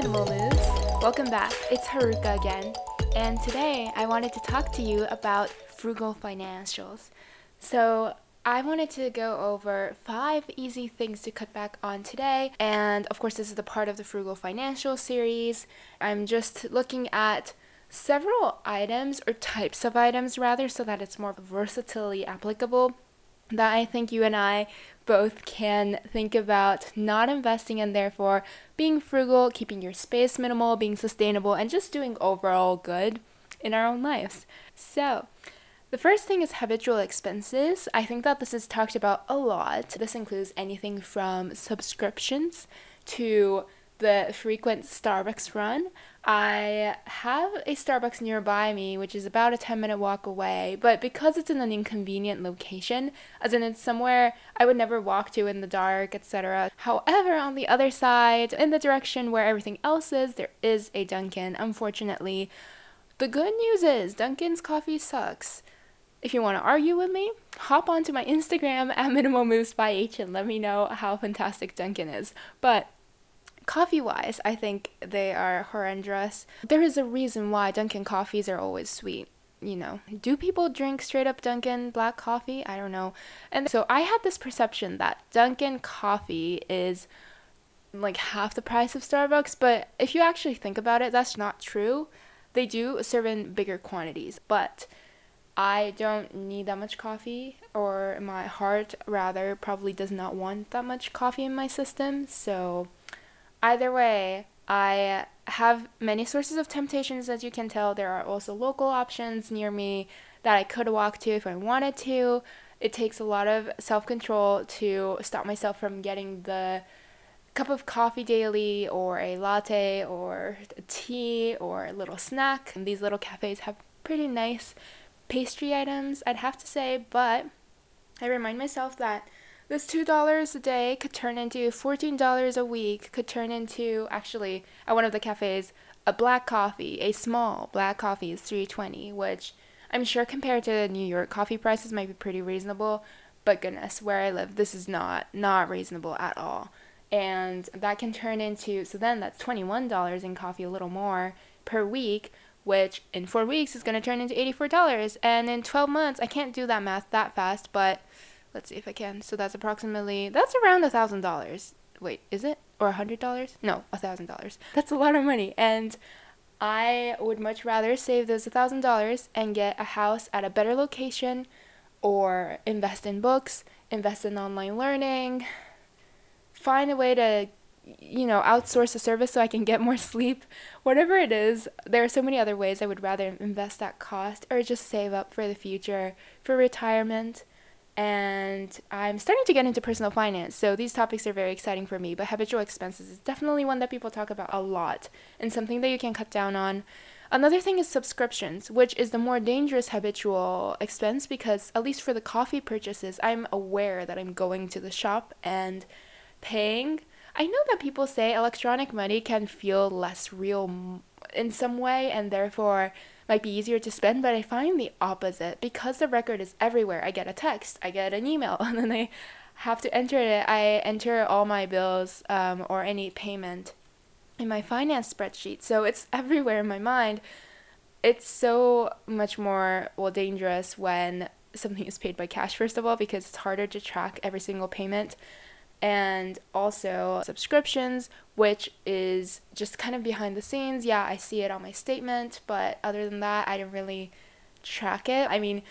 Minimal Moves. Welcome back. It's Haruka again. And today I wanted to talk to you about frugal financials. So, I wanted to go over five easy things to cut back on today. And of course, this is the part of the Frugal Financial series. I'm just looking at several items or types of items rather so that it's more versatilely applicable that I think you and I both can think about not investing and therefore being frugal, keeping your space minimal, being sustainable, and just doing overall good in our own lives. So, the first thing is habitual expenses. I think that this is talked about a lot. This includes anything from subscriptions to the frequent Starbucks run. I have a Starbucks nearby me, which is about a 10 minute walk away, but because it's in an inconvenient location, as in it's somewhere I would never walk to in the dark, etc. However, on the other side, in the direction where everything else is, there is a Dunkin', unfortunately. The good news is Dunkin's coffee sucks. If you want to argue with me, hop onto my Instagram at Minimal Moves by H and let me know how fantastic Dunkin' is. But coffee wise, I think they are horrendous. There is a reason why Dunkin' coffees are always sweet. You know, do people drink straight up Dunkin' black coffee? I don't know. And so I had this perception that Dunkin' coffee is like half the price of Starbucks, but if you actually think about it, that's not true. They do serve in bigger quantities, but I don't need that much coffee, or my heart rather probably does not want that much coffee in my system, so Either way, I have many sources of temptations, as you can tell. There are also local options near me that I could walk to if I wanted to. It takes a lot of self control to stop myself from getting the cup of coffee daily or a latte or a tea or a little snack. And these little cafes have pretty nice pastry items, I'd have to say, but I remind myself that this $2 a day could turn into $14 a week, could turn into actually at one of the cafes a black coffee, a small black coffee is 320, which I'm sure compared to the New York coffee prices might be pretty reasonable, but goodness, where I live this is not not reasonable at all. And that can turn into so then that's $21 in coffee a little more per week, which in 4 weeks is going to turn into $84 and in 12 months I can't do that math that fast, but Let's see if I can. So that's approximately that's around a thousand dollars. Wait, is it or a hundred dollars? No, a thousand dollars. That's a lot of money, and I would much rather save those a thousand dollars and get a house at a better location, or invest in books, invest in online learning, find a way to you know, outsource a service so I can get more sleep. Whatever it is, there are so many other ways I would rather invest that cost or just save up for the future, for retirement and I'm starting to get into personal finance. So these topics are very exciting for me, but habitual expenses is definitely one that people talk about a lot and something that you can cut down on. Another thing is subscriptions, which is the more dangerous habitual expense because, at least for the coffee purchases, I'm aware that I'm going to the shop and paying. I know that people say electronic money can feel less real in some way, and therefore might be easier to spend, but I find the opposite. Because the record is everywhere, I get a text, I get an email, and then I have to enter it. I enter all my bills um, or any payment in my finance spreadsheet. So it's everywhere in my mind. It's so much more well dangerous when something is paid by cash first of all because it's harder to track every single payment and also subscriptions, which is just kind of behind the scenes. Yeah, I see it on my statement, but other than that, I didn't really track it. I mean,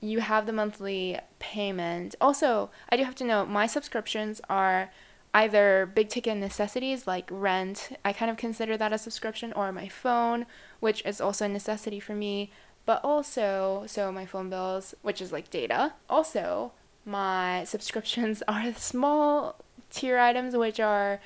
you have the monthly payment. Also, I do have to know my subscriptions are either big ticket necessities like rent, I kind of consider that a subscription, or my phone, which is also a necessity for me. But also, so my phone bills, which is like data. Also, my subscriptions are small tier items, which are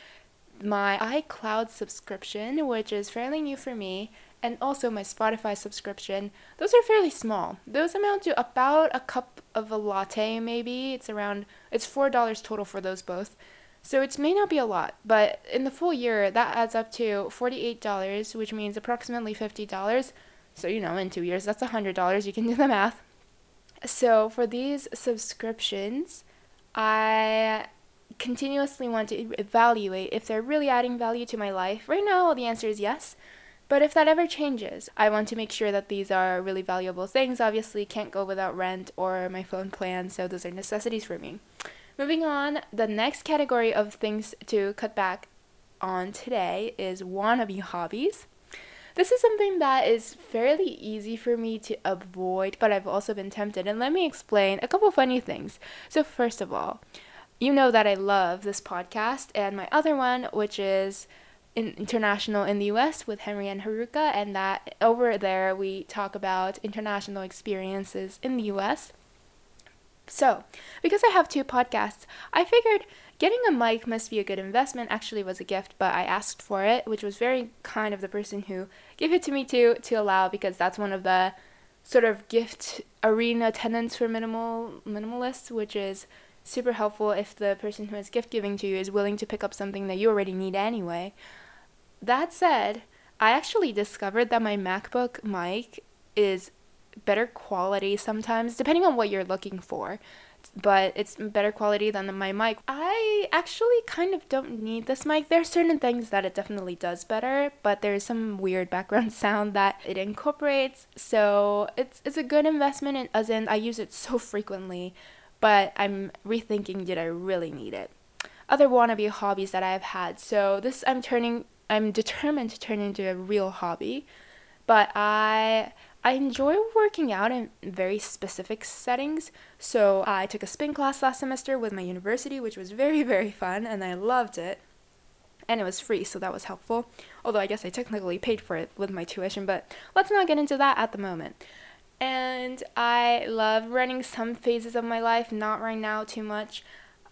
my iCloud subscription, which is fairly new for me, and also my Spotify subscription. Those are fairly small. Those amount to about a cup of a latte, maybe. It's around, it's $4 total for those both. So it may not be a lot, but in the full year, that adds up to $48, which means approximately $50. So, you know, in two years, that's $100. You can do the math. So for these subscriptions, I continuously want to evaluate if they're really adding value to my life. Right now, the answer is yes. But if that ever changes, I want to make sure that these are really valuable things. Obviously, can't go without rent or my phone plan, so those are necessities for me. Moving on, the next category of things to cut back on today is wannabe hobbies. This is something that is fairly easy for me to avoid, but I've also been tempted. And let me explain a couple funny things. So, first of all, you know that I love this podcast and my other one, which is in international in the US with Henry and Haruka, and that over there we talk about international experiences in the US. So, because I have two podcasts, I figured Getting a mic must be a good investment actually was a gift, but I asked for it, which was very kind of the person who gave it to me to to allow because that's one of the sort of gift arena tenants for minimal minimalists, which is super helpful if the person who is gift giving to you is willing to pick up something that you already need anyway. That said, I actually discovered that my MacBook mic is better quality sometimes, depending on what you're looking for but it's better quality than my mic. I actually kind of don't need this mic. There are certain things that it definitely does better, but there's some weird background sound that it incorporates. So it's it's a good investment in, as in I use it so frequently, but I'm rethinking did I really need it? Other wannabe hobbies that I've had. So this I'm turning I'm determined to turn into a real hobby, but I I enjoy working out in very specific settings. So I took a spin class last semester with my university, which was very, very fun, and I loved it. And it was free, so that was helpful. Although I guess I technically paid for it with my tuition, but let's not get into that at the moment. And I love running some phases of my life, not right now too much.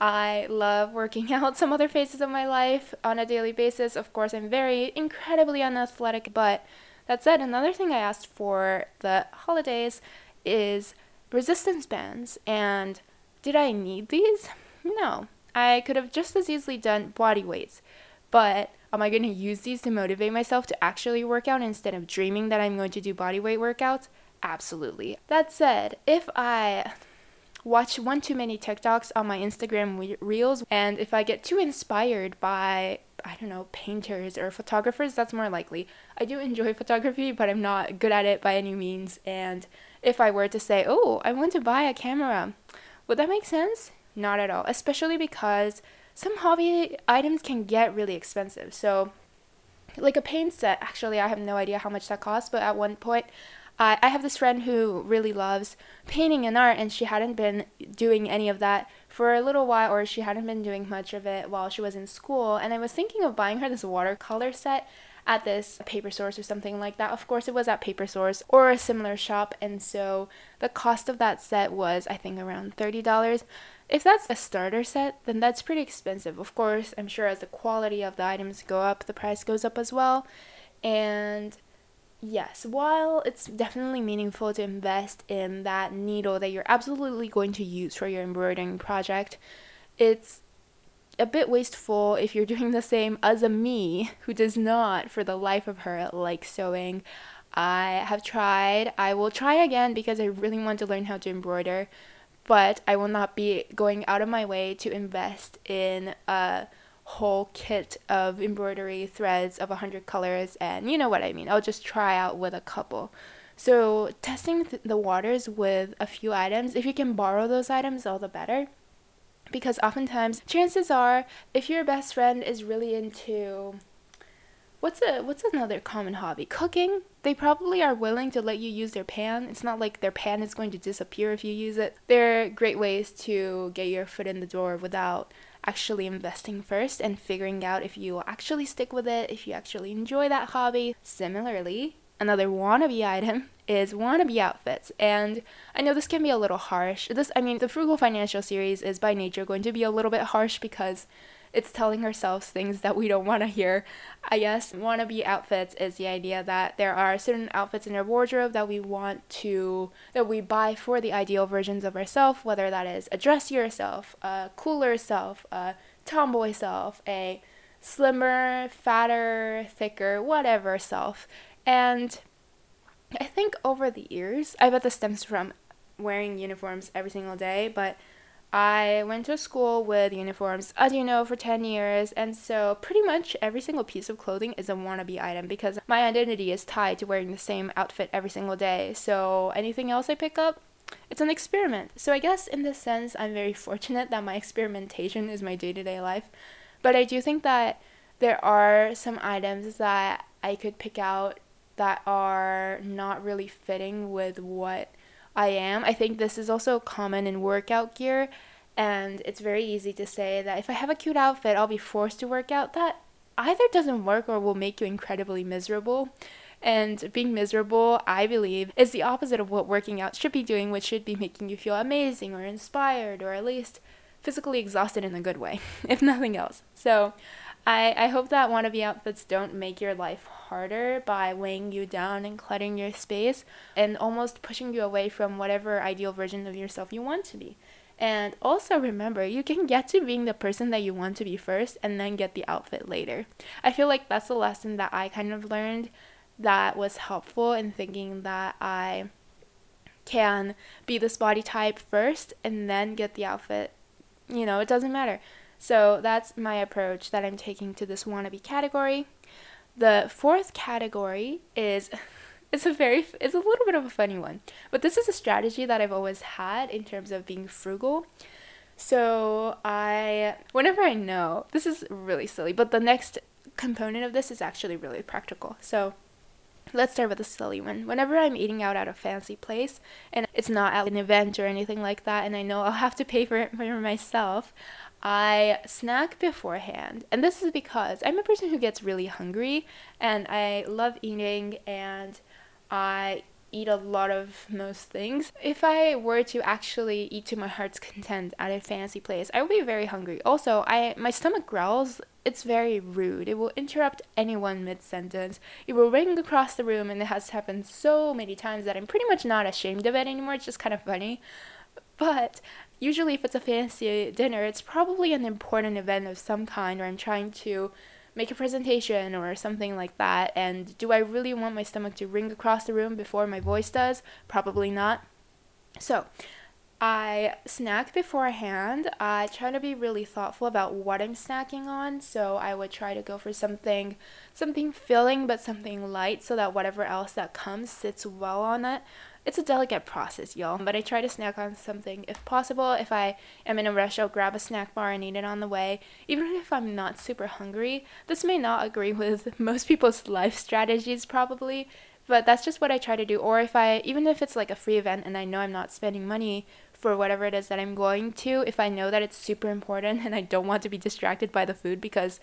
I love working out some other phases of my life on a daily basis. Of course, I'm very incredibly unathletic, but that said, another thing I asked for the holidays is resistance bands. And did I need these? No. I could have just as easily done body weights. But am I going to use these to motivate myself to actually work out instead of dreaming that I'm going to do body weight workouts? Absolutely. That said, if I watch one too many TikToks on my Instagram reels, and if I get too inspired by I don't know, painters or photographers, that's more likely. I do enjoy photography, but I'm not good at it by any means. And if I were to say, oh, I want to buy a camera, would that make sense? Not at all, especially because some hobby items can get really expensive. So, like a paint set, actually, I have no idea how much that costs, but at one point, I, I have this friend who really loves painting and art, and she hadn't been doing any of that for a little while, or she hadn't been doing much of it while she was in school. And I was thinking of buying her this watercolor set at this paper source or something like that. Of course, it was at paper source or a similar shop, and so the cost of that set was, I think, around $30. If that's a starter set, then that's pretty expensive. Of course, I'm sure as the quality of the items go up, the price goes up as well. And yes, while it's definitely meaningful to invest in that needle that you're absolutely going to use for your embroidering project, it's a bit wasteful if you're doing the same as a me who does not, for the life of her, like sewing. I have tried. I will try again because I really want to learn how to embroider, but I will not be going out of my way to invest in a whole kit of embroidery threads of 100 colors and you know what I mean. I'll just try out with a couple. So, testing th- the waters with a few items, if you can borrow those items, all the better. Because oftentimes, chances are, if your best friend is really into what's a what's another common hobby cooking they probably are willing to let you use their pan it's not like their pan is going to disappear if you use it they're great ways to get your foot in the door without actually investing first and figuring out if you actually stick with it, if you actually enjoy that hobby. Similarly, another wannabe item is wannabe outfits. And I know this can be a little harsh. This I mean the frugal financial series is by nature going to be a little bit harsh because it's telling ourselves things that we don't want to hear. I guess wannabe outfits is the idea that there are certain outfits in our wardrobe that we want to, that we buy for the ideal versions of ourselves, whether that is a dressier self, a cooler self, a tomboy self, a slimmer, fatter, thicker, whatever self. And I think over the years, I bet this stems from wearing uniforms every single day, but I went to school with uniforms, as you know, for 10 years, and so pretty much every single piece of clothing is a wannabe item because my identity is tied to wearing the same outfit every single day. So anything else I pick up, it's an experiment. So I guess in this sense, I'm very fortunate that my experimentation is my day to day life. But I do think that there are some items that I could pick out that are not really fitting with what I am. I think this is also common in workout gear, and it's very easy to say that if I have a cute outfit, I'll be forced to work out. That either doesn't work or will make you incredibly miserable. And being miserable, I believe, is the opposite of what working out should be doing, which should be making you feel amazing or inspired or at least physically exhausted in a good way, if nothing else. So I, I hope that wannabe outfits don't make your life harder by weighing you down and cluttering your space and almost pushing you away from whatever ideal version of yourself you want to be. And also remember, you can get to being the person that you want to be first and then get the outfit later. I feel like that's a lesson that I kind of learned that was helpful in thinking that I can be this body type first and then get the outfit. You know, it doesn't matter. So that's my approach that I'm taking to this wannabe category. The fourth category is it's a very it's a little bit of a funny one, but this is a strategy that I've always had in terms of being frugal. So I whenever I know this is really silly, but the next component of this is actually really practical. So Let's start with a silly one. Whenever I'm eating out at a fancy place and it's not at an event or anything like that, and I know I'll have to pay for it for myself, I snack beforehand. And this is because I'm a person who gets really hungry and I love eating and I eat a lot of most things. If I were to actually eat to my heart's content at a fancy place, I would be very hungry. Also, I my stomach growls. It's very rude. It will interrupt anyone mid sentence. It will ring across the room, and it has happened so many times that I'm pretty much not ashamed of it anymore. It's just kind of funny. But usually, if it's a fancy dinner, it's probably an important event of some kind, or I'm trying to make a presentation or something like that. And do I really want my stomach to ring across the room before my voice does? Probably not. So, I snack beforehand. I try to be really thoughtful about what I'm snacking on. So I would try to go for something something filling but something light so that whatever else that comes sits well on it. It's a delicate process, y'all, but I try to snack on something if possible. If I am in a rush, I'll grab a snack bar and eat it on the way, even if I'm not super hungry. This may not agree with most people's life strategies, probably, but that's just what I try to do. Or if I, even if it's like a free event and I know I'm not spending money for whatever it is that I'm going to, if I know that it's super important and I don't want to be distracted by the food because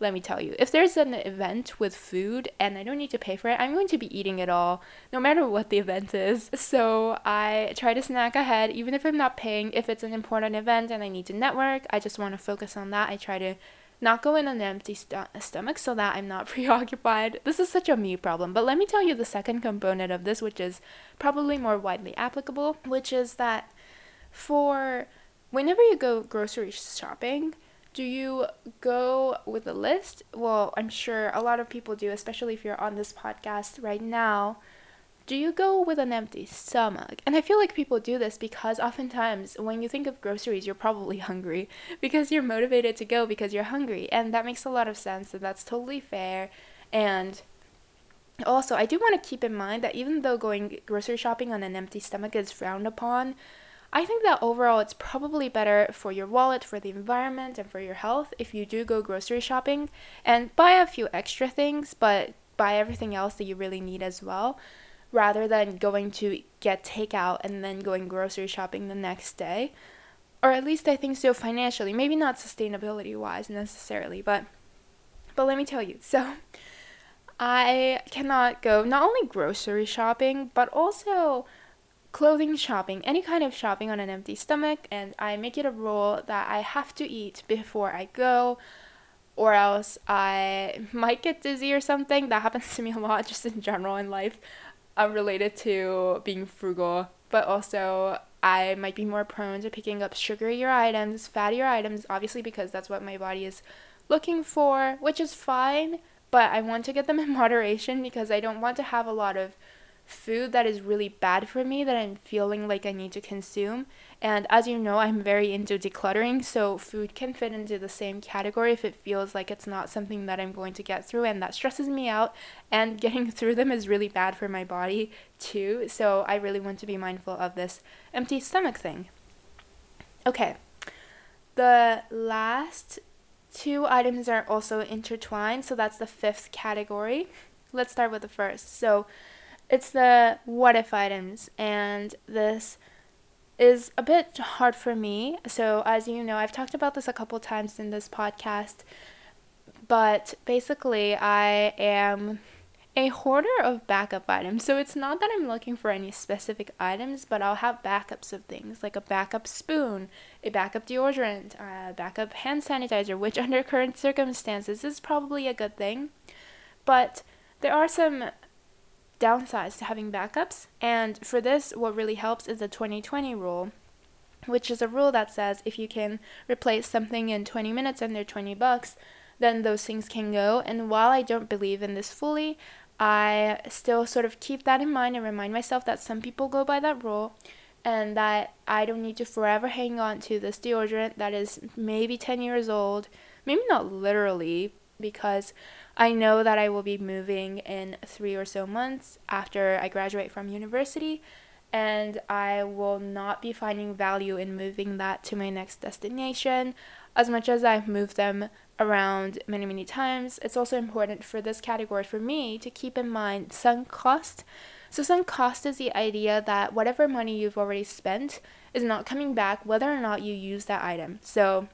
let me tell you, if there's an event with food and I don't need to pay for it, I'm going to be eating it all, no matter what the event is. So I try to snack ahead, even if I'm not paying. If it's an important event and I need to network, I just want to focus on that. I try to not go in an empty st- stomach so that I'm not preoccupied. This is such a me problem. But let me tell you the second component of this, which is probably more widely applicable, which is that for whenever you go grocery shopping, do you go with a list? Well, I'm sure a lot of people do, especially if you're on this podcast right now. Do you go with an empty stomach? And I feel like people do this because oftentimes when you think of groceries, you're probably hungry because you're motivated to go because you're hungry. And that makes a lot of sense and that's totally fair. And also, I do want to keep in mind that even though going grocery shopping on an empty stomach is frowned upon, I think that overall it's probably better for your wallet, for the environment, and for your health if you do go grocery shopping and buy a few extra things, but buy everything else that you really need as well, rather than going to get takeout and then going grocery shopping the next day. Or at least I think so financially, maybe not sustainability wise necessarily, but but let me tell you. So I cannot go not only grocery shopping, but also clothing shopping, any kind of shopping on an empty stomach, and I make it a rule that I have to eat before I go, or else I might get dizzy or something. That happens to me a lot just in general in life, uh, to being frugal, but also I might be more prone to picking up sugarier items, fattier items, obviously because that's what my body is looking for, which is fine, but I want to get them in moderation because I don't want to have a lot of food that is really bad for me that I'm feeling like I need to consume. And as you know, I'm very into decluttering, so food can fit into the same category if it feels like it's not something that I'm going to get through and that stresses me out. And getting through them is really bad for my body too, so I really want to be mindful of this empty stomach thing. Okay, the last two items are also intertwined, so that's the fifth category. Let's start with the first. So, it's the what if items, and this is a bit hard for me. So, as you know, I've talked about this a couple times in this podcast, but basically, I am a hoarder of backup items. So, it's not that I'm looking for any specific items, but I'll have backups of things like a backup spoon, a backup deodorant, a backup hand sanitizer, which, under current circumstances, is probably a good thing. But there are some downsides to having backups. And for this, what really helps is the 2020 rule, which is a rule that says if you can replace something in 20 minutes under 20 bucks, then those things can go. And while I don't believe in this fully, I still sort of keep that in mind and remind myself that some people go by that rule and that I don't need to forever hang on to this deodorant that is maybe 10 years old. Maybe not literally, because I know that I will be moving in three or so months after I graduate from university, and I will not be finding value in moving that to my next destination. As much as I've moved them around many, many times, it's also important for this category for me to keep in mind sunk cost. So, sunk cost is the idea that whatever money you've already spent is not coming back whether or not you use that item. So,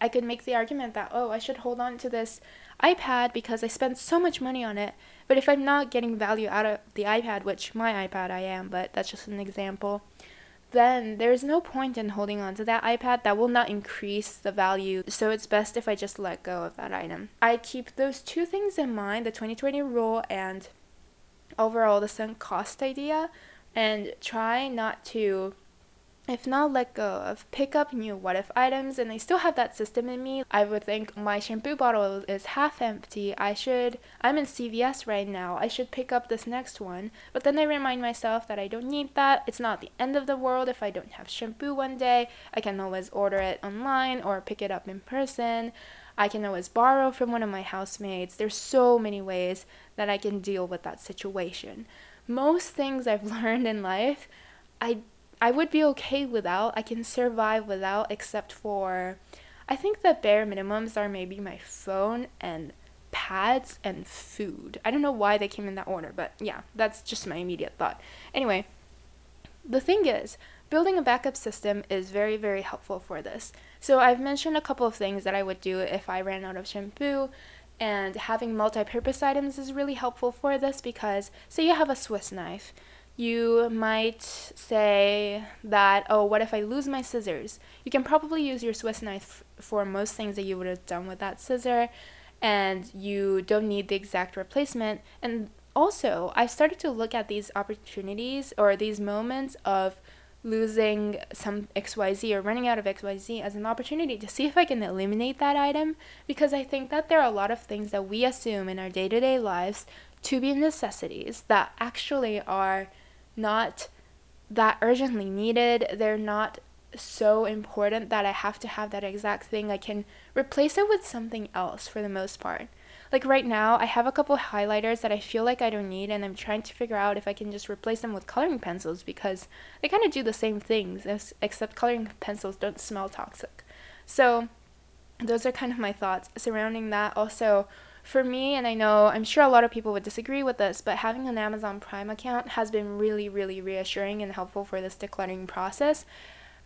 I could make the argument that, oh, I should hold on to this iPad because I spent so much money on it. But if I'm not getting value out of the iPad, which my iPad I am, but that's just an example, then there's no point in holding on to that iPad that will not increase the value. So it's best if I just let go of that item. I keep those two things in mind the 2020 rule and overall the sunk cost idea and try not to if not let go of pick up new what if items and I still have that system in me, I would think my shampoo bottle is half empty. I should I'm in CVS right now. I should pick up this next one. But then I remind myself that I don't need that. It's not the end of the world if I don't have shampoo one day. I can always order it online or pick it up in person. I can always borrow from one of my housemates. There's so many ways that I can deal with that situation. Most things I've learned in life, I I would be okay without. I can survive without, except for, I think the bare minimums are maybe my phone and pads and food. I don't know why they came in that order, but yeah, that's just my immediate thought. Anyway, the thing is, building a backup system is very, very helpful for this. So I've mentioned a couple of things that I would do if I ran out of shampoo. And having multi purpose items is really helpful for this because, say, you have a Swiss knife you might say that, oh, what if I lose my scissors? You can probably use your Swiss knife for most things that you would have done with that scissor, and you don't need the exact replacement. And also, I've started to look at these opportunities or these moments of losing some XYZ or running out of XYZ as an opportunity to see if I can eliminate that item because I think that there are a lot of things that we assume in our day to day lives to be necessities that actually are not that urgently needed. They're not so important that I have to have that exact thing. I can replace it with something else for the most part. Like right now, I have a couple highlighters that I feel like I don't need, and I'm trying to figure out if I can just replace them with coloring pencils because they kind of do the same things, except coloring pencils don't smell toxic. So, those are kind of my thoughts surrounding that. Also, for me, and I know I'm sure a lot of people would disagree with this, but having an Amazon Prime account has been really, really reassuring and helpful for this decluttering process.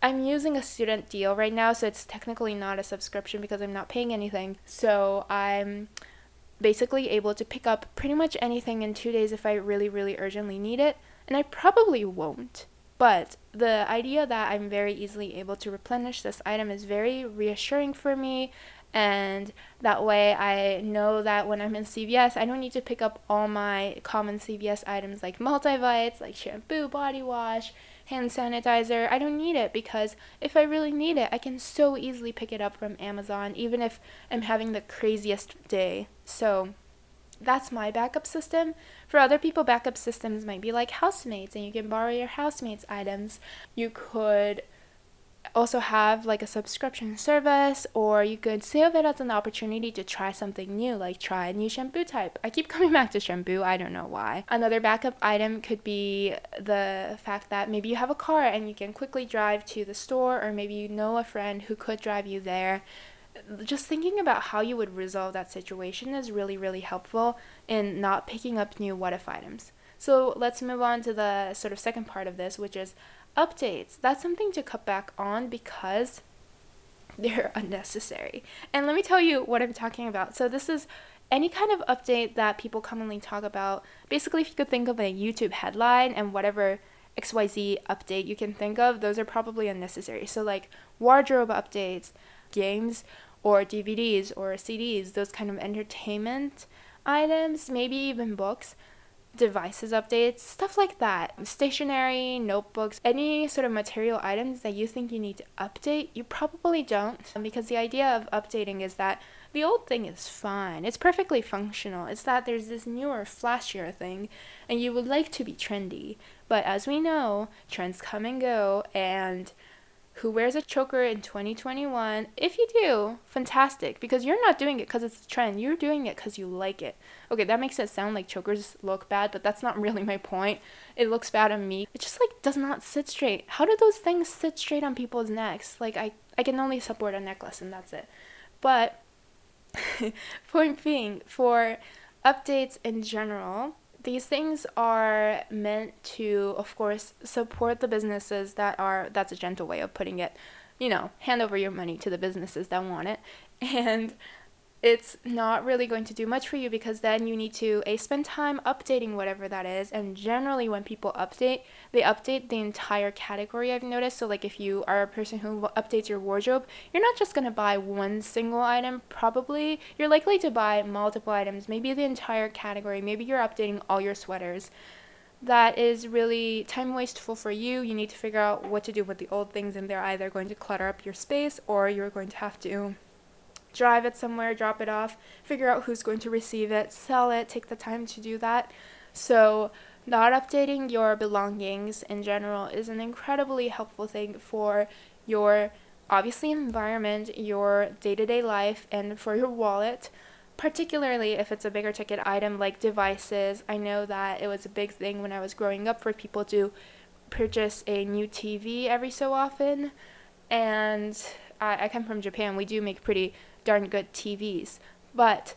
I'm using a student deal right now, so it's technically not a subscription because I'm not paying anything. So I'm basically able to pick up pretty much anything in two days if I really, really urgently need it. And I probably won't. But the idea that I'm very easily able to replenish this item is very reassuring for me and that way I know that when I'm in CVS, I don't need to pick up all my common CVS items like multivites, like shampoo, body wash, hand sanitizer. I don't need it because if I really need it, I can so easily pick it up from Amazon, even if I'm having the craziest day. So that's my backup system. For other people, backup systems might be like housemates, and you can borrow your housemates' items. You could also have like a subscription service or you could save it as an opportunity to try something new like try a new shampoo type. I keep coming back to shampoo i don't know why. Another backup item could be the fact that maybe you have a car and you can quickly drive to the store or maybe you know a friend who could drive you there. Just thinking about how you would resolve that situation is really really helpful in not picking up new what if items. So let's move on to the sort of second part of this which is updates. That's something to cut back on because they're unnecessary. And let me tell you what I'm talking about. So, this is any kind of update that people commonly talk about. Basically, if you could think of a YouTube headline and whatever XYZ update you can think of, those are probably unnecessary. So, like wardrobe updates, games, or DVDs or CDs, those kind of entertainment items, maybe even books devices updates, stuff like that. Stationery, notebooks, any sort of material items that you think you need to update, you probably don't. Um, because the idea of updating is that the old thing is fine, it's perfectly functional. It's that there's this newer, flashier thing, and you would like to be trendy. But as we know, trends come and go, and who wears a choker in 2021. If you do, fantastic, because you're not doing it because it's a trend. You're doing it because you like it. Okay, that makes it sound like chokers look bad, but that's not really my point. It looks bad on me. It just like does not sit straight. How do those things sit straight on people's necks? Like I, I can only support a necklace and that's it. But point being, for updates in general, these things are meant to of course support the businesses that are that's a gentle way of putting it you know hand over your money to the businesses that want it. And it's not really going to do much for you because then you need to a spend time updating whatever that is and generally when people update they update the entire category i've noticed. So like if you are a person who updates your wardrobe you're not just going to buy one single item probably. You're likely to buy multiple items maybe the entire category maybe you're updating all your sweaters. That is really time wasteful for you. You need to figure out what to do with the old things and they're either going to clutter up your space or you're going to have to drive it somewhere, drop it off, figure out who's going to receive it, sell it, take the time to do that. So, not updating your belongings in general is an incredibly helpful thing for your obviously environment, your day-to-day life and for your wallet, particularly if it's a bigger ticket item like devices. I know that it was a big thing when I was growing up for people to purchase a new TV every so often. And I, I come from Japan. We do make pretty darn good TVs. But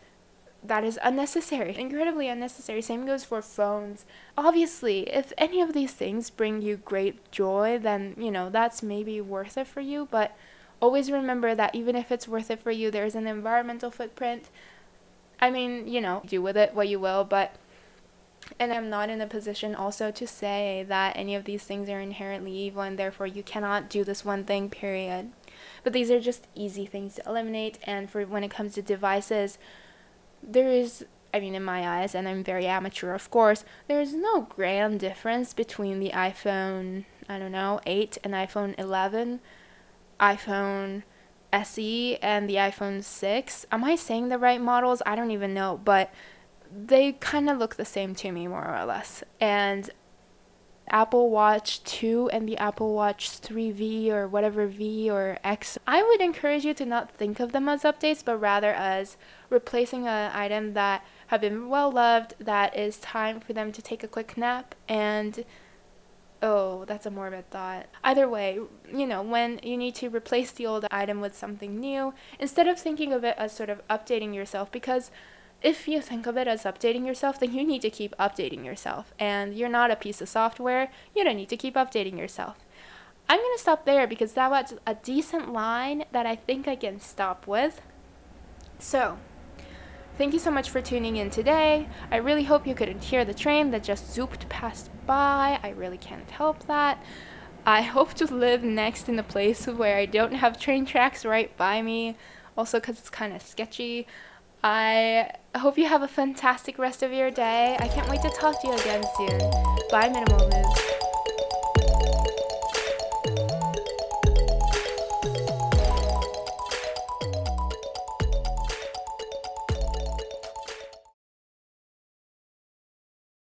that is unnecessary, incredibly unnecessary. Same goes for phones. Obviously, if any of these things bring you great joy, then, you know, that's maybe worth it for you. But always remember that even if it's worth it for you, there's an environmental footprint. I mean, you know, do with it what you will, but. And I'm not in a position also to say that any of these things are inherently evil and therefore you cannot do this one thing, period. But these are just easy things to eliminate. And for when it comes to devices, there is, I mean, in my eyes, and I'm very amateur, of course, there is no grand difference between the iPhone, I don't know, 8 and iPhone 11, iPhone SE, and the iPhone 6. Am I saying the right models? I don't even know, but they kind of look the same to me, more or less. And Apple Watch 2 and the Apple Watch 3V or whatever V or X. I would encourage you to not think of them as updates, but rather as replacing an item that have been well loved, that is time for them to take a quick nap and oh, that's a morbid thought. Either way, you know, when you need to replace the old item with something new, instead of thinking of it as sort of updating yourself because if you think of it as updating yourself, then you need to keep updating yourself. And you're not a piece of software, you don't need to keep updating yourself. I'm going to stop there because that was a decent line that I think I can stop with. So, thank you so much for tuning in today. I really hope you couldn't hear the train that just zooped past by. I really can't help that. I hope to live next in a place where I don't have train tracks right by me, also because it's kind of sketchy. I hope you have a fantastic rest of your day. I can't wait to talk to you again soon. Bye, Minimal Moon.